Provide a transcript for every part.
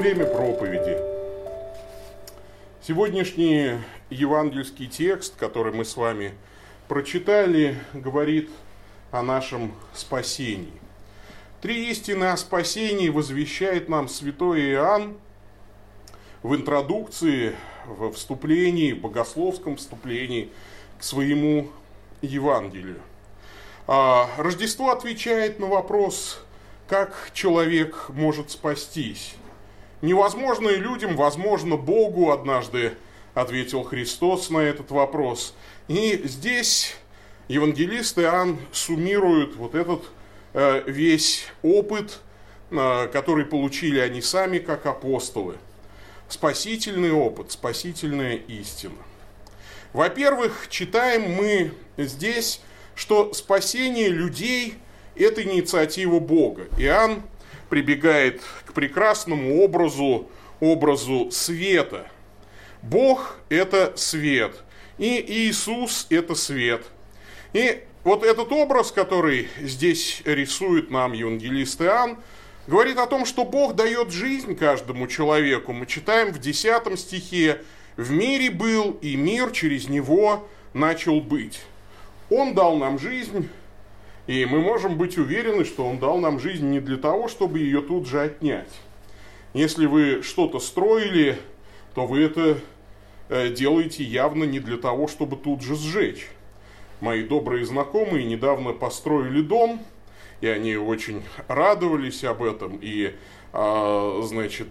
время проповеди. Сегодняшний евангельский текст, который мы с вами прочитали, говорит о нашем спасении. Три истины о спасении возвещает нам святой Иоанн в интродукции, в вступлении, в богословском вступлении к своему Евангелию. А, Рождество отвечает на вопрос, как человек может спастись. Невозможно и людям, возможно Богу, однажды ответил Христос на этот вопрос. И здесь евангелист Иоанн суммирует вот этот э, весь опыт, э, который получили они сами как апостолы. Спасительный опыт, спасительная истина. Во-первых, читаем мы здесь, что спасение людей – это инициатива Бога. Иоанн прибегает к прекрасному образу, образу света. Бог – это свет, и Иисус – это свет. И вот этот образ, который здесь рисует нам евангелист Иоанн, говорит о том, что Бог дает жизнь каждому человеку. Мы читаем в 10 стихе «В мире был, и мир через него начал быть». Он дал нам жизнь, и мы можем быть уверены, что Он дал нам жизнь не для того, чтобы ее тут же отнять. Если вы что-то строили, то вы это э, делаете явно не для того, чтобы тут же сжечь. Мои добрые знакомые недавно построили дом, и они очень радовались об этом, и, а, значит,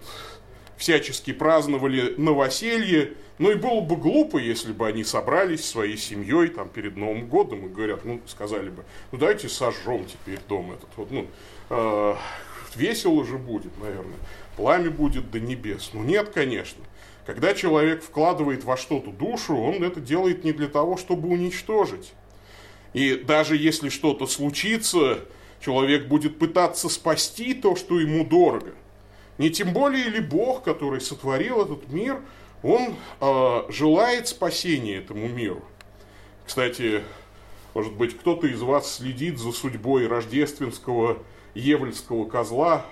всячески праздновали новоселье, ну и было бы глупо, если бы они собрались своей семьей там перед Новым годом и говорят, ну, сказали бы, ну давайте сожжем теперь дом этот. Вот, ну, э, весело же будет, наверное. Пламя будет до небес. Ну нет, конечно. Когда человек вкладывает во что-то душу, он это делает не для того, чтобы уничтожить. И даже если что-то случится, человек будет пытаться спасти то, что ему дорого. Не тем более ли Бог, который сотворил этот мир, он э, желает спасения этому миру. Кстати, может быть, кто-то из вас следит за судьбой рождественского еврейского козла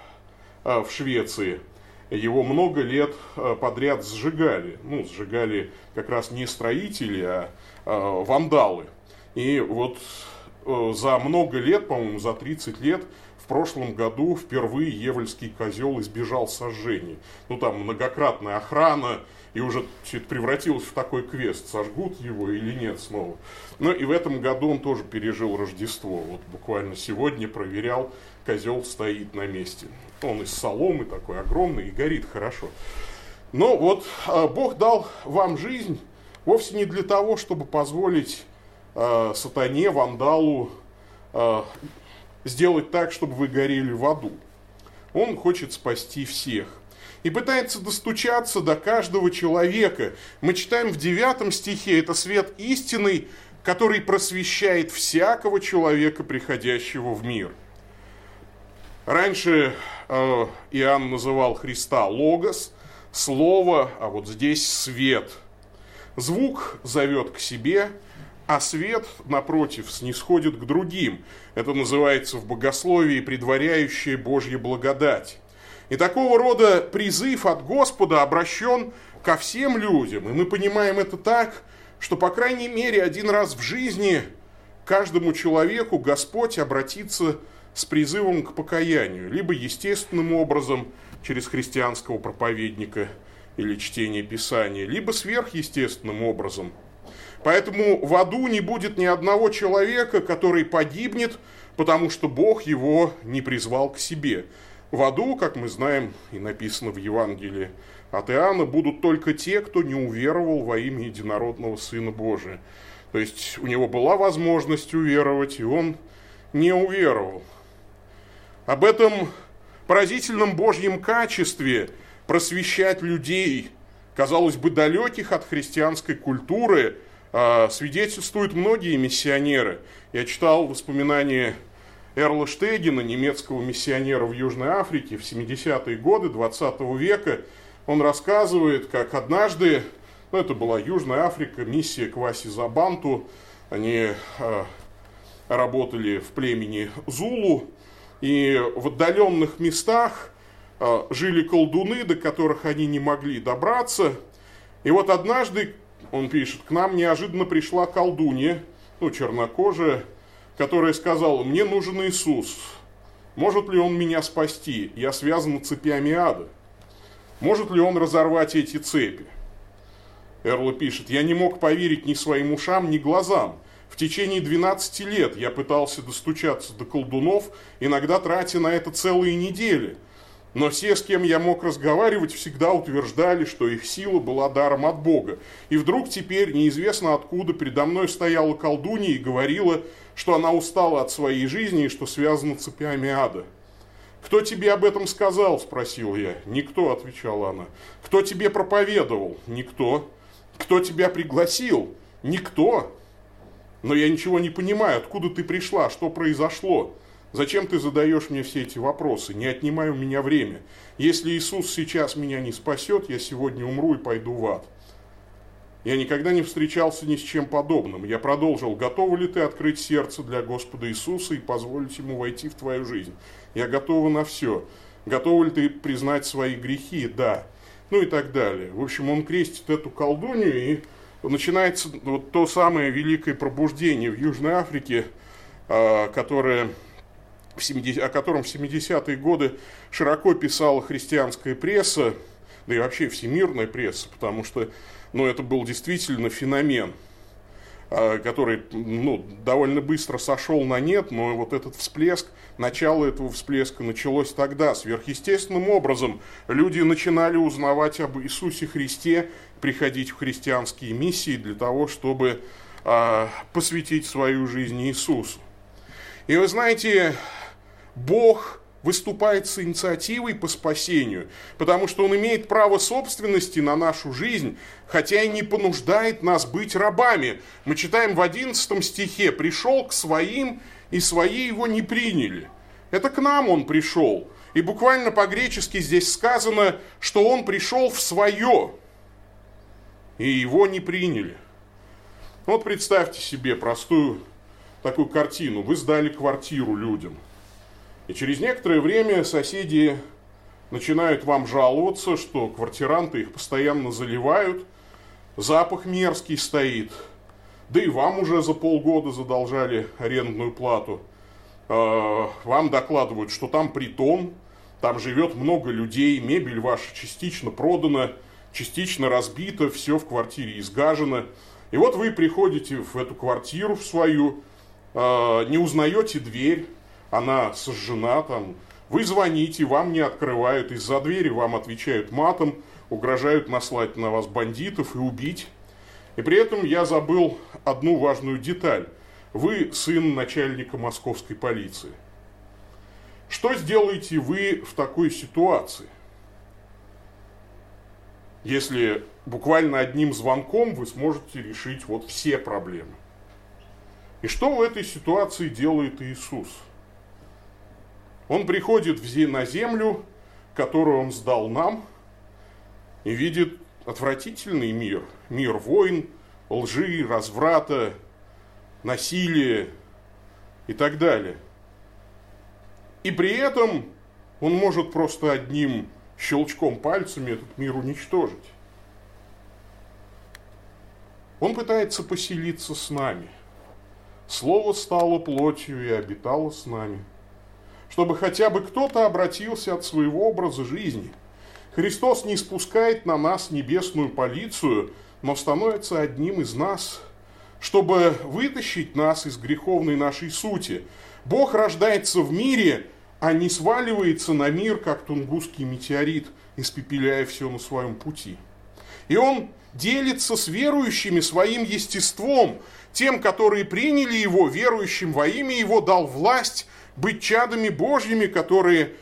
э, в Швеции. Его много лет э, подряд сжигали. Ну, сжигали как раз не строители, а э, вандалы. И вот э, за много лет, по-моему, за 30 лет, прошлом году впервые Евольский козел избежал сожжений. Ну там многократная охрана, и уже все это превратилось в такой квест, сожгут его или нет снова. Ну и в этом году он тоже пережил Рождество. Вот буквально сегодня проверял, козел стоит на месте. Он из соломы такой огромный и горит хорошо. Но вот а, Бог дал вам жизнь вовсе не для того, чтобы позволить э, сатане, вандалу э, сделать так, чтобы вы горели в аду. Он хочет спасти всех. И пытается достучаться до каждого человека. Мы читаем в девятом стихе, это свет истинный, который просвещает всякого человека, приходящего в мир. Раньше э, Иоанн называл Христа Логос, Слово, а вот здесь свет. Звук зовет к себе, а свет, напротив, снисходит к другим. Это называется в богословии предваряющая Божья благодать. И такого рода призыв от Господа обращен ко всем людям. И мы понимаем это так, что, по крайней мере, один раз в жизни каждому человеку Господь обратится с призывом к покаянию, либо естественным образом через христианского проповедника или чтение Писания, либо сверхъестественным образом – Поэтому в аду не будет ни одного человека, который погибнет, потому что Бог его не призвал к себе. В аду, как мы знаем и написано в Евангелии от Иоанна, будут только те, кто не уверовал во имя единородного Сына Божия. То есть у него была возможность уверовать, и он не уверовал. Об этом поразительном Божьем качестве просвещать людей, казалось бы, далеких от христианской культуры – свидетельствуют многие миссионеры. Я читал воспоминания Эрла Штегина, немецкого миссионера в Южной Африке в 70-е годы 20 века. Он рассказывает, как однажды, ну это была Южная Африка, миссия Кваси Забанту, они э, работали в племени Зулу, и в отдаленных местах э, жили колдуны, до которых они не могли добраться. И вот однажды, он пишет, к нам неожиданно пришла колдунья, ну, чернокожая, которая сказала, мне нужен Иисус. Может ли он меня спасти? Я связан цепями ада. Может ли он разорвать эти цепи? Эрла пишет, я не мог поверить ни своим ушам, ни глазам. В течение 12 лет я пытался достучаться до колдунов, иногда тратя на это целые недели. Но все, с кем я мог разговаривать, всегда утверждали, что их сила была даром от Бога. И вдруг теперь, неизвестно откуда, передо мной стояла колдунья и говорила, что она устала от своей жизни и что связана цепями ада. «Кто тебе об этом сказал?» – спросил я. «Никто», – отвечала она. «Кто тебе проповедовал?» «Никто». «Кто тебя пригласил?» «Никто». «Но я ничего не понимаю, откуда ты пришла, что произошло?» Зачем ты задаешь мне все эти вопросы? Не отнимай у меня время. Если Иисус сейчас меня не спасет, я сегодня умру и пойду в ад. Я никогда не встречался ни с чем подобным. Я продолжил, готова ли ты открыть сердце для Господа Иисуса и позволить Ему войти в твою жизнь? Я готова на все. Готова ли ты признать свои грехи? Да. Ну и так далее. В общем, он крестит эту колдунью, и начинается вот то самое великое пробуждение в Южной Африке, а, которое в 70, о котором в 70-е годы широко писала христианская пресса, да и вообще всемирная пресса, потому что ну, это был действительно феномен, а, который ну, довольно быстро сошел на нет, но вот этот всплеск, начало этого всплеска началось тогда. Сверхъестественным образом люди начинали узнавать об Иисусе Христе, приходить в христианские миссии для того, чтобы а, посвятить свою жизнь Иисусу. И вы знаете, Бог выступает с инициативой по спасению, потому что Он имеет право собственности на нашу жизнь, хотя и не понуждает нас быть рабами. Мы читаем в 11 стихе «пришел к своим, и свои его не приняли». Это к нам Он пришел. И буквально по-гречески здесь сказано, что Он пришел в свое, и его не приняли. Вот представьте себе простую такую картину. Вы сдали квартиру людям – и через некоторое время соседи начинают вам жаловаться, что квартиранты их постоянно заливают, запах мерзкий стоит, да и вам уже за полгода задолжали арендную плату. А, вам докладывают, что там притон, там живет много людей, мебель ваша частично продана, частично разбита, все в квартире изгажено. И вот вы приходите в эту квартиру в свою, а, не узнаете дверь, она сожжена там, вы звоните, вам не открывают, из-за двери вам отвечают матом, угрожают наслать на вас бандитов и убить. И при этом я забыл одну важную деталь. Вы сын начальника московской полиции. Что сделаете вы в такой ситуации? Если буквально одним звонком вы сможете решить вот все проблемы. И что в этой ситуации делает Иисус? Он приходит на землю, которую он сдал нам, и видит отвратительный мир. Мир войн, лжи, разврата, насилия и так далее. И при этом он может просто одним щелчком пальцами этот мир уничтожить. Он пытается поселиться с нами. Слово стало плотью и обитало с нами – чтобы хотя бы кто-то обратился от своего образа жизни. Христос не спускает на нас небесную полицию, но становится одним из нас, чтобы вытащить нас из греховной нашей сути. Бог рождается в мире, а не сваливается на мир, как тунгусский метеорит, испепеляя все на своем пути. И Он делится с верующими своим естеством, тем, которые приняли Его, верующим во имя Его дал власть быть чадами Божьими, которые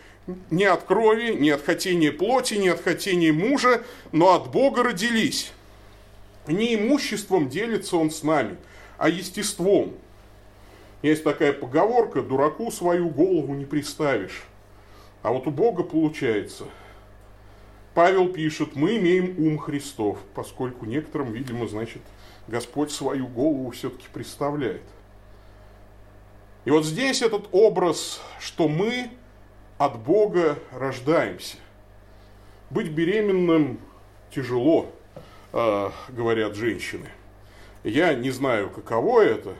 не от крови, не от хотения плоти, не от хотения мужа, но от Бога родились. Не имуществом делится он с нами, а естеством. Есть такая поговорка, дураку свою голову не приставишь. А вот у Бога получается. Павел пишет, мы имеем ум Христов, поскольку некоторым, видимо, значит, Господь свою голову все-таки представляет. И вот здесь этот образ, что мы от Бога рождаемся. Быть беременным тяжело, э, говорят женщины. Я не знаю, каково это,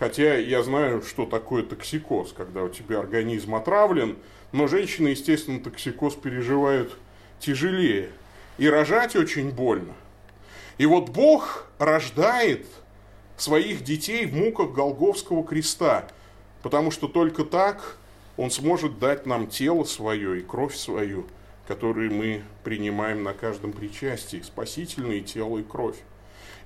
хотя я знаю, что такое токсикоз, когда у тебя организм отравлен, но женщины, естественно, токсикоз переживают тяжелее. И рожать очень больно. И вот Бог рождает своих детей в муках Голговского креста, потому что только так Он сможет дать нам тело свое и кровь свою, которые мы принимаем на каждом причастии, спасительное тело и кровь.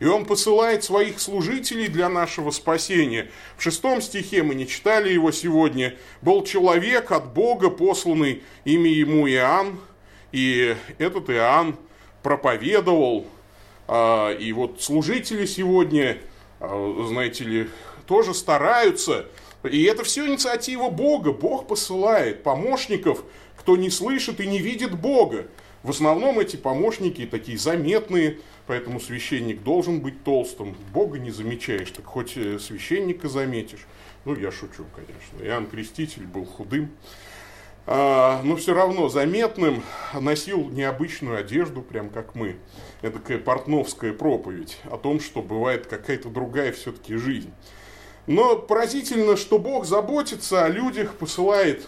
И он посылает своих служителей для нашего спасения. В шестом стихе, мы не читали его сегодня, был человек от Бога, посланный имя ему Иоанн, и этот Иоанн проповедовал, а, и вот служители сегодня, а, знаете ли, тоже стараются, и это все инициатива Бога. Бог посылает помощников, кто не слышит и не видит Бога. В основном эти помощники такие заметные, поэтому священник должен быть толстым. Бога не замечаешь, так хоть э, священника заметишь. Ну, я шучу, конечно. Иоанн Креститель был худым, а, но все равно заметным, носил необычную одежду, прям как мы. Это такая портновская проповедь о том, что бывает какая-то другая все-таки жизнь. Но поразительно, что Бог заботится о людях, посылает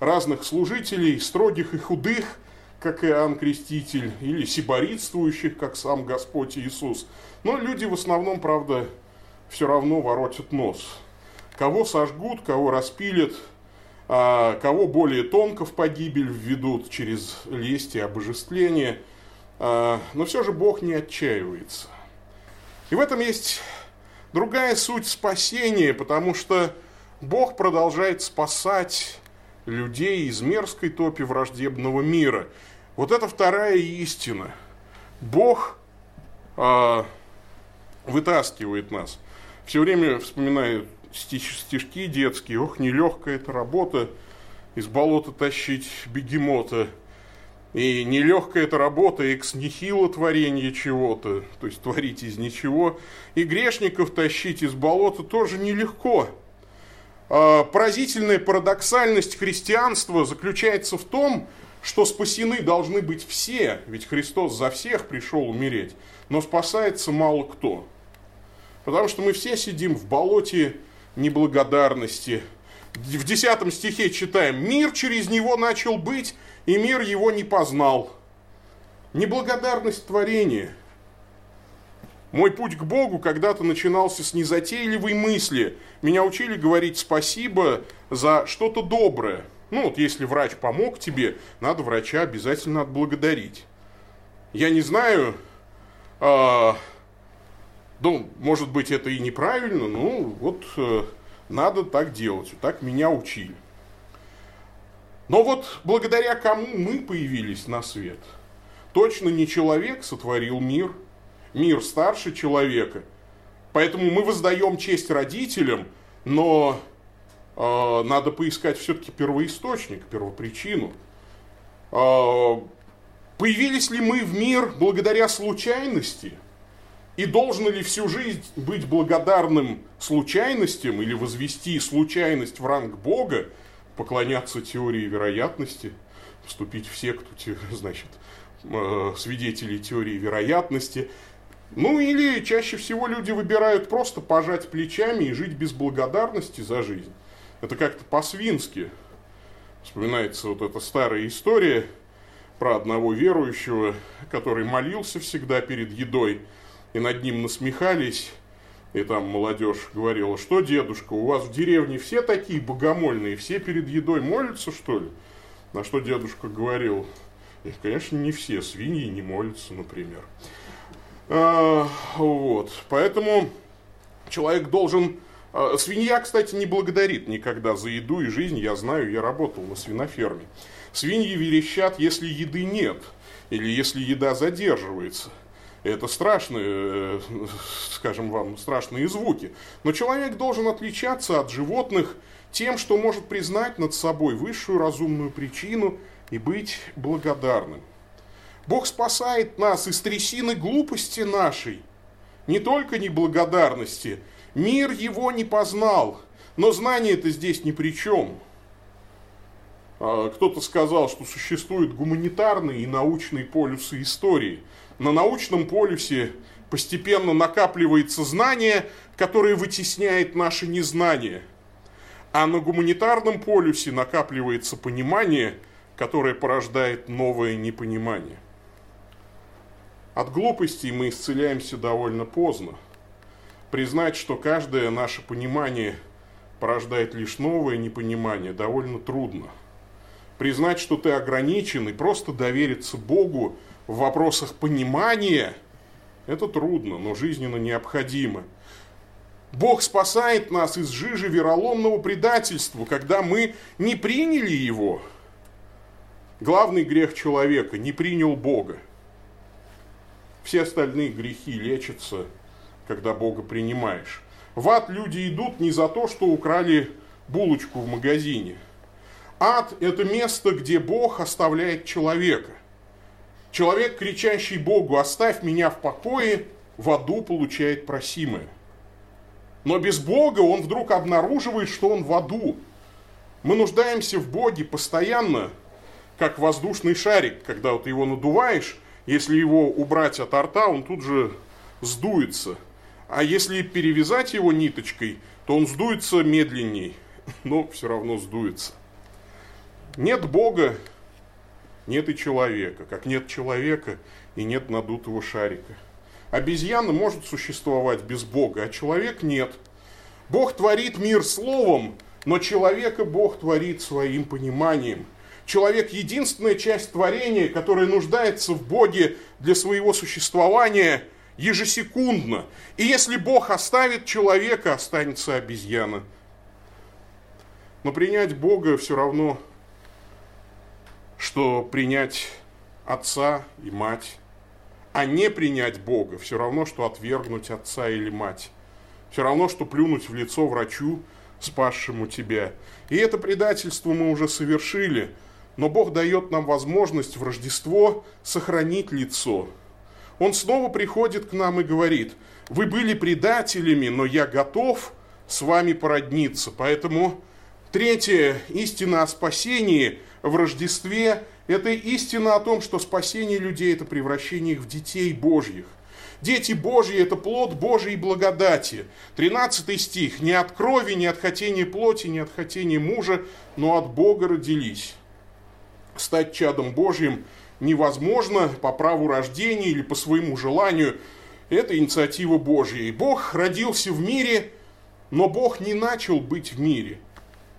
разных служителей, строгих и худых – как Иоанн Креститель, или сиборитствующих, как сам Господь Иисус. Но люди в основном, правда, все равно воротят нос. Кого сожгут, кого распилят, а кого более тонко в погибель введут через лесть и обожествление. А, но все же Бог не отчаивается. И в этом есть другая суть спасения, потому что Бог продолжает спасать людей из мерзкой топи враждебного мира. Вот это вторая истина. Бог э, вытаскивает нас. Все время вспоминаю стиш, стишки детские. Ох, нелегкая эта работа из болота тащить бегемота. И нелегкая эта работа экс нихило творение чего-то, то есть творить из ничего. И грешников тащить из болота тоже нелегко. А, поразительная парадоксальность христианства заключается в том, что спасены должны быть все, ведь Христос за всех пришел умереть, но спасается мало кто. Потому что мы все сидим в болоте неблагодарности. В 10 стихе читаем, «Мир через него начал быть, и мир его не познал». Неблагодарность творения – мой путь к Богу когда-то начинался с незатейливой мысли. Меня учили говорить спасибо за что-то доброе. Ну вот если врач помог тебе, надо врача обязательно отблагодарить. Я не знаю, э, ну, может быть это и неправильно, ну вот э, надо так делать, так меня учили. Но вот благодаря кому мы появились на свет? Точно не человек сотворил мир – мир старше человека. Поэтому мы воздаем честь родителям, но э, надо поискать все-таки первоисточник, первопричину. Э, появились ли мы в мир благодаря случайности? И должно ли всю жизнь быть благодарным случайностям или возвести случайность в ранг Бога, поклоняться теории вероятности, вступить в секту, значит, э, свидетелей теории вероятности, ну или чаще всего люди выбирают просто пожать плечами и жить без благодарности за жизнь. Это как-то по-свински. Вспоминается вот эта старая история про одного верующего, который молился всегда перед едой, и над ним насмехались, и там молодежь говорила, что, дедушка, у вас в деревне все такие богомольные, все перед едой молятся, что ли? На что дедушка говорил, конечно, не все, свиньи не молятся, например. А, вот. Поэтому человек должен... А, свинья, кстати, не благодарит никогда за еду и жизнь. Я знаю, я работал на свиноферме. Свиньи верещат, если еды нет. Или если еда задерживается. Это страшные, э, скажем вам, страшные звуки. Но человек должен отличаться от животных тем, что может признать над собой высшую разумную причину и быть благодарным. Бог спасает нас из трясины глупости нашей, не только неблагодарности. Мир его не познал, но знание это здесь ни при чем. А, кто-то сказал, что существуют гуманитарные и научные полюсы истории. На научном полюсе постепенно накапливается знание, которое вытесняет наше незнание. А на гуманитарном полюсе накапливается понимание, которое порождает новое непонимание. От глупостей мы исцеляемся довольно поздно. Признать, что каждое наше понимание порождает лишь новое непонимание, довольно трудно. Признать, что ты ограничен и просто довериться Богу в вопросах понимания, это трудно, но жизненно необходимо. Бог спасает нас из жижи вероломного предательства, когда мы не приняли Его. Главный грех человека – не принял Бога. Все остальные грехи лечатся, когда Бога принимаешь. В ад люди идут не за то, что украли булочку в магазине. Ад – это место, где Бог оставляет человека. Человек, кричащий Богу «оставь меня в покое», в аду получает просимое. Но без Бога он вдруг обнаруживает, что он в аду. Мы нуждаемся в Боге постоянно, как воздушный шарик, когда вот его надуваешь, если его убрать от рта, он тут же сдуется. А если перевязать его ниточкой, то он сдуется медленней, но все равно сдуется. Нет Бога, нет и человека, как нет человека и нет надутого шарика. Обезьяна может существовать без Бога, а человек нет. Бог творит мир словом, но человека Бог творит своим пониманием. Человек – единственная часть творения, которая нуждается в Боге для своего существования – ежесекундно. И если Бог оставит человека, останется обезьяна. Но принять Бога все равно, что принять отца и мать. А не принять Бога все равно, что отвергнуть отца или мать. Все равно, что плюнуть в лицо врачу, спасшему тебя. И это предательство мы уже совершили, но Бог дает нам возможность в Рождество сохранить лицо – он снова приходит к нам и говорит, вы были предателями, но я готов с вами породниться. Поэтому третья истина о спасении в Рождестве – это истина о том, что спасение людей – это превращение их в детей Божьих. Дети Божьи – это плод Божьей благодати. 13 стих. «Не от крови, не от хотения плоти, не от хотения мужа, но от Бога родились». Стать чадом Божьим невозможно по праву рождения или по своему желанию. Это инициатива Божья. И Бог родился в мире, но Бог не начал быть в мире.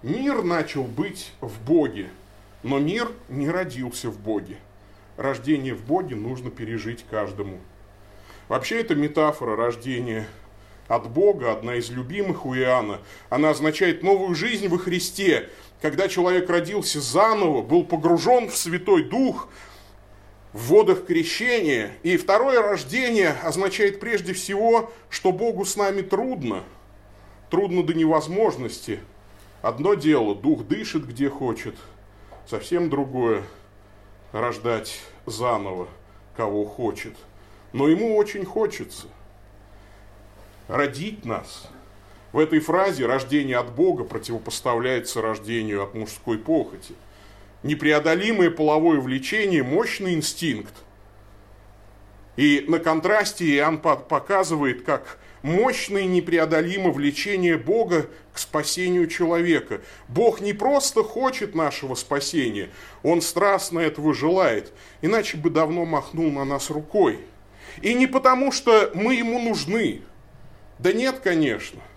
Мир начал быть в Боге, но мир не родился в Боге. Рождение в Боге нужно пережить каждому. Вообще это метафора рождения от Бога, одна из любимых у Иоанна. Она означает новую жизнь во Христе. Когда человек родился заново, был погружен в Святой Дух, в водах крещения. И второе рождение означает прежде всего, что Богу с нами трудно. Трудно до невозможности. Одно дело, дух дышит где хочет, совсем другое – рождать заново, кого хочет. Но ему очень хочется родить нас. В этой фразе рождение от Бога противопоставляется рождению от мужской похоти – непреодолимое половое влечение, мощный инстинкт. И на контрасте Иоанн показывает, как мощное непреодолимое влечение Бога к спасению человека. Бог не просто хочет нашего спасения, Он страстно этого желает, иначе бы давно махнул на нас рукой. И не потому, что мы Ему нужны. Да нет, конечно –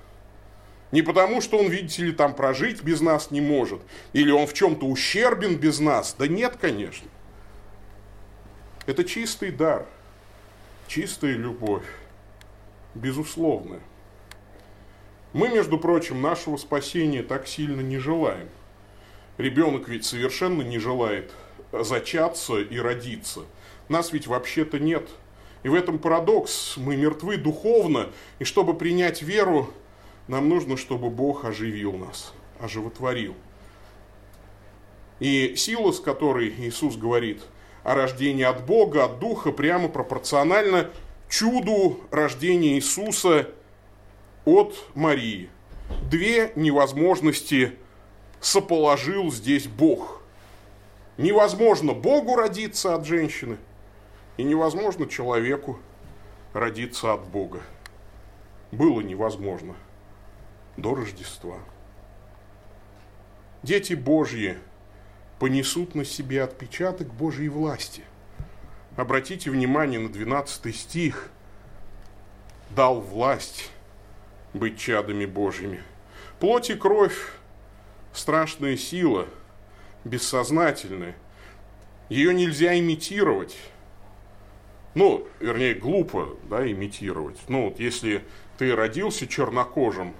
не потому, что он, видите ли, там прожить без нас не может, или он в чем-то ущербен без нас. Да нет, конечно. Это чистый дар, чистая любовь, безусловная. Мы, между прочим, нашего спасения так сильно не желаем. Ребенок ведь совершенно не желает зачаться и родиться. Нас ведь вообще-то нет. И в этом парадокс. Мы мертвы духовно, и чтобы принять веру, нам нужно, чтобы Бог оживил нас, оживотворил. И сила, с которой Иисус говорит о рождении от Бога, от Духа, прямо пропорциональна чуду рождения Иисуса от Марии. Две невозможности соположил здесь Бог. Невозможно Богу родиться от женщины, и невозможно человеку родиться от Бога. Было невозможно до Рождества. Дети Божьи понесут на себе отпечаток Божьей власти. Обратите внимание на 12 стих. «Дал власть быть чадами Божьими». Плоть и кровь – страшная сила, бессознательная. Ее нельзя имитировать. Ну, вернее, глупо да, имитировать. Ну, вот если ты родился чернокожим,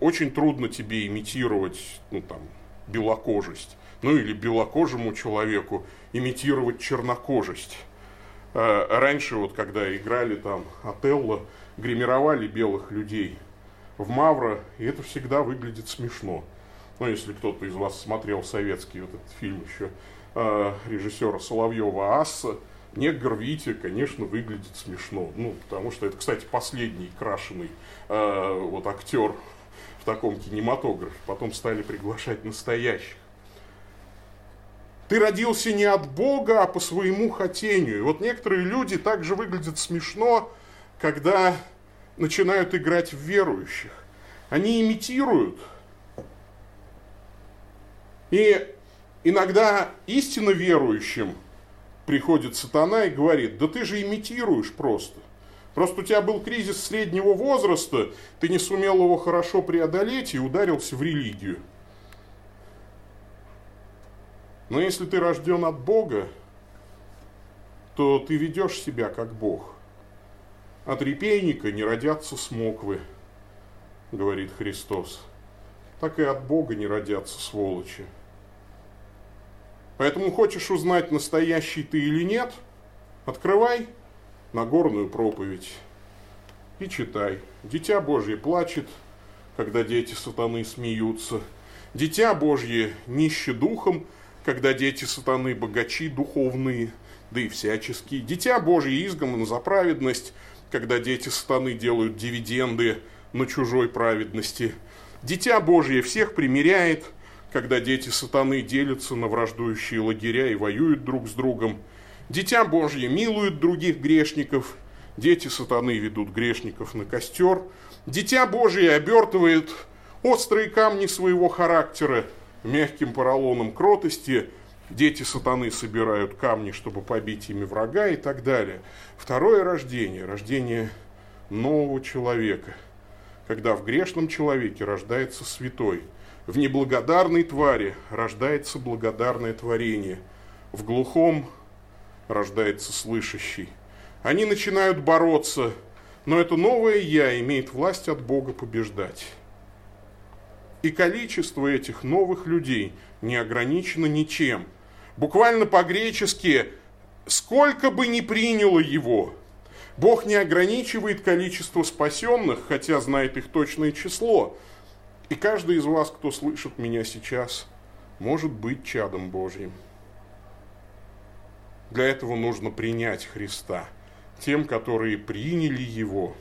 очень трудно тебе имитировать ну, там, белокожесть. Ну или белокожему человеку имитировать чернокожесть. А раньше, вот когда играли там Отелло, гримировали белых людей в Мавро, и это всегда выглядит смешно. Ну, если кто-то из вас смотрел советский вот этот фильм еще э, режиссера Соловьева «Асса», Негр Витя, конечно, выглядит смешно. Ну, потому что это, кстати, последний крашеный э, вот актер в таком кинематографе. Потом стали приглашать настоящих. Ты родился не от Бога, а по своему хотению. И вот некоторые люди также выглядят смешно, когда начинают играть в верующих. Они имитируют. И иногда истинно верующим приходит сатана и говорит, да ты же имитируешь просто. Просто у тебя был кризис среднего возраста, ты не сумел его хорошо преодолеть и ударился в религию. Но если ты рожден от Бога, то ты ведешь себя как Бог. От репейника не родятся смоквы, говорит Христос. Так и от Бога не родятся сволочи. Поэтому хочешь узнать, настоящий ты или нет, открывай Нагорную проповедь и читай. Дитя Божье плачет, когда дети сатаны смеются. Дитя Божье нище духом, когда дети сатаны богачи духовные, да и всяческие. Дитя Божье изгнано за праведность, когда дети сатаны делают дивиденды на чужой праведности. Дитя Божье всех примиряет, когда дети сатаны делятся на враждующие лагеря и воюют друг с другом. Дитя Божье милует других грешников, дети сатаны ведут грешников на костер. Дитя Божье обертывает острые камни своего характера мягким поролоном кротости, дети сатаны собирают камни, чтобы побить ими врага и так далее. Второе рождение, рождение нового человека, когда в грешном человеке рождается святой, в неблагодарной твари рождается благодарное творение, в глухом рождается слышащий. Они начинают бороться, но это новое «я» имеет власть от Бога побеждать. И количество этих новых людей не ограничено ничем. Буквально по-гречески «сколько бы ни приняло его». Бог не ограничивает количество спасенных, хотя знает их точное число. И каждый из вас, кто слышит меня сейчас, может быть чадом Божьим. Для этого нужно принять Христа. Тем, которые приняли Его,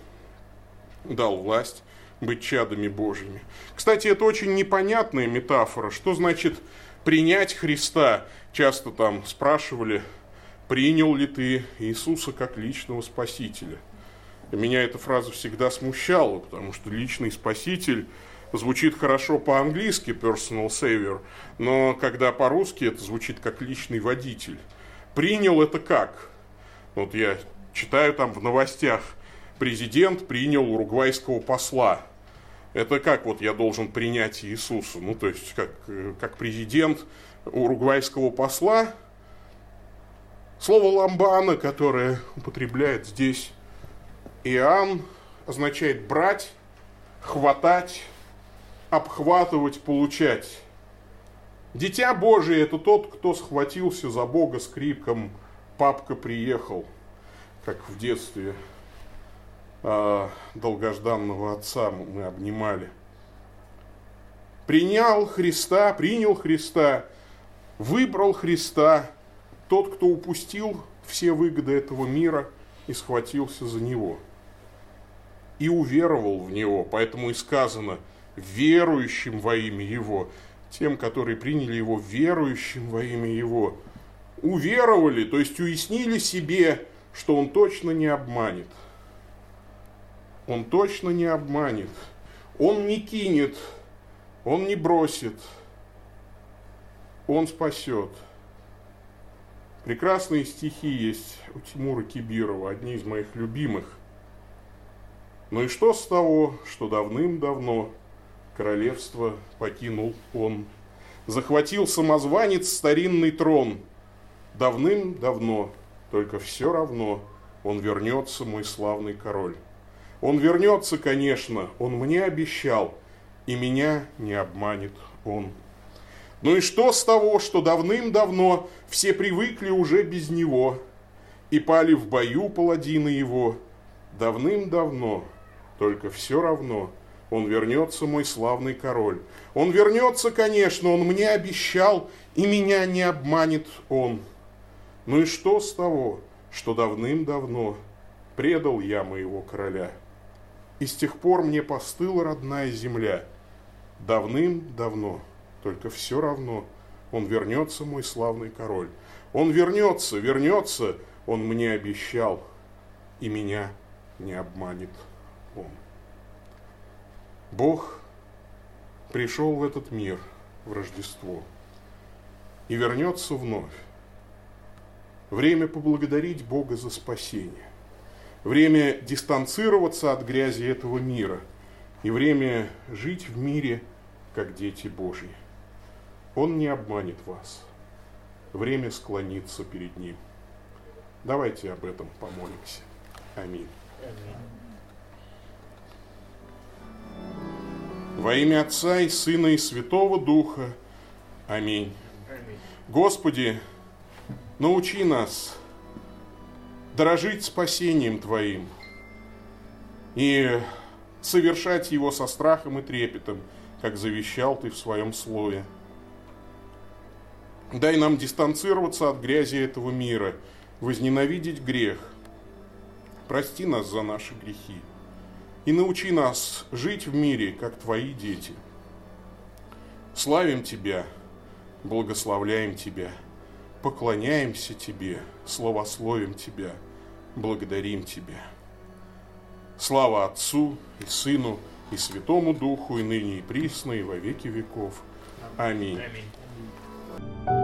дал власть быть чадами Божьими. Кстати, это очень непонятная метафора. Что значит принять Христа? Часто там спрашивали, принял ли ты Иисуса как личного Спасителя? И меня эта фраза всегда смущала, потому что личный Спаситель звучит хорошо по-английски, personal savior, но когда по-русски это звучит как личный водитель. Принял это как? Вот я читаю там в новостях, президент принял уругвайского посла. Это как вот я должен принять Иисуса? Ну, то есть, как, как президент уругвайского посла. Слово ламбана, которое употребляет здесь Иоанн, означает брать, хватать, обхватывать, получать. Дитя Божие – это тот, кто схватился за Бога с криком «Папка приехал», как в детстве э, долгожданного отца мы обнимали. Принял Христа, принял Христа, выбрал Христа, тот, кто упустил все выгоды этого мира и схватился за Него. И уверовал в Него, поэтому и сказано, верующим во имя Его – тем, которые приняли Его верующим во имя Его, уверовали, то есть уяснили себе, что Он точно не обманет. Он точно не обманет. Он не кинет, Он не бросит, Он спасет. Прекрасные стихи есть у Тимура Кибирова, одни из моих любимых. Ну и что с того, что давным-давно королевство покинул он? Захватил самозванец старинный трон. Давным-давно, только все равно, он вернется, мой славный король. Он вернется, конечно, он мне обещал, и меня не обманет он. Ну и что с того, что давным-давно все привыкли уже без него и пали в бою паладины его? Давным-давно, только все равно, он вернется, мой славный король. Он вернется, конечно, он мне обещал, и меня не обманет он. Ну и что с того, что давным-давно предал я моего короля? И с тех пор мне постыла родная земля. Давным-давно только все равно он вернется, мой славный король. Он вернется, вернется, он мне обещал, и меня не обманет он. Бог пришел в этот мир, в Рождество, и вернется вновь. Время поблагодарить Бога за спасение. Время дистанцироваться от грязи этого мира. И время жить в мире, как дети Божьи. Он не обманет вас. Время склониться перед Ним. Давайте об этом помолимся. Аминь. Во имя Отца и Сына и Святого Духа. Аминь. Аминь. Господи, научи нас дорожить спасением Твоим и совершать его со страхом и трепетом, как завещал Ты в Своем Слове. Дай нам дистанцироваться от грязи этого мира, возненавидеть грех. Прости нас за наши грехи и научи нас жить в мире, как Твои дети. Славим Тебя, благословляем Тебя, поклоняемся Тебе, славословим Тебя, благодарим Тебя. Слава Отцу и Сыну и Святому Духу, и ныне и присно, и во веки веков. Аминь. Аминь.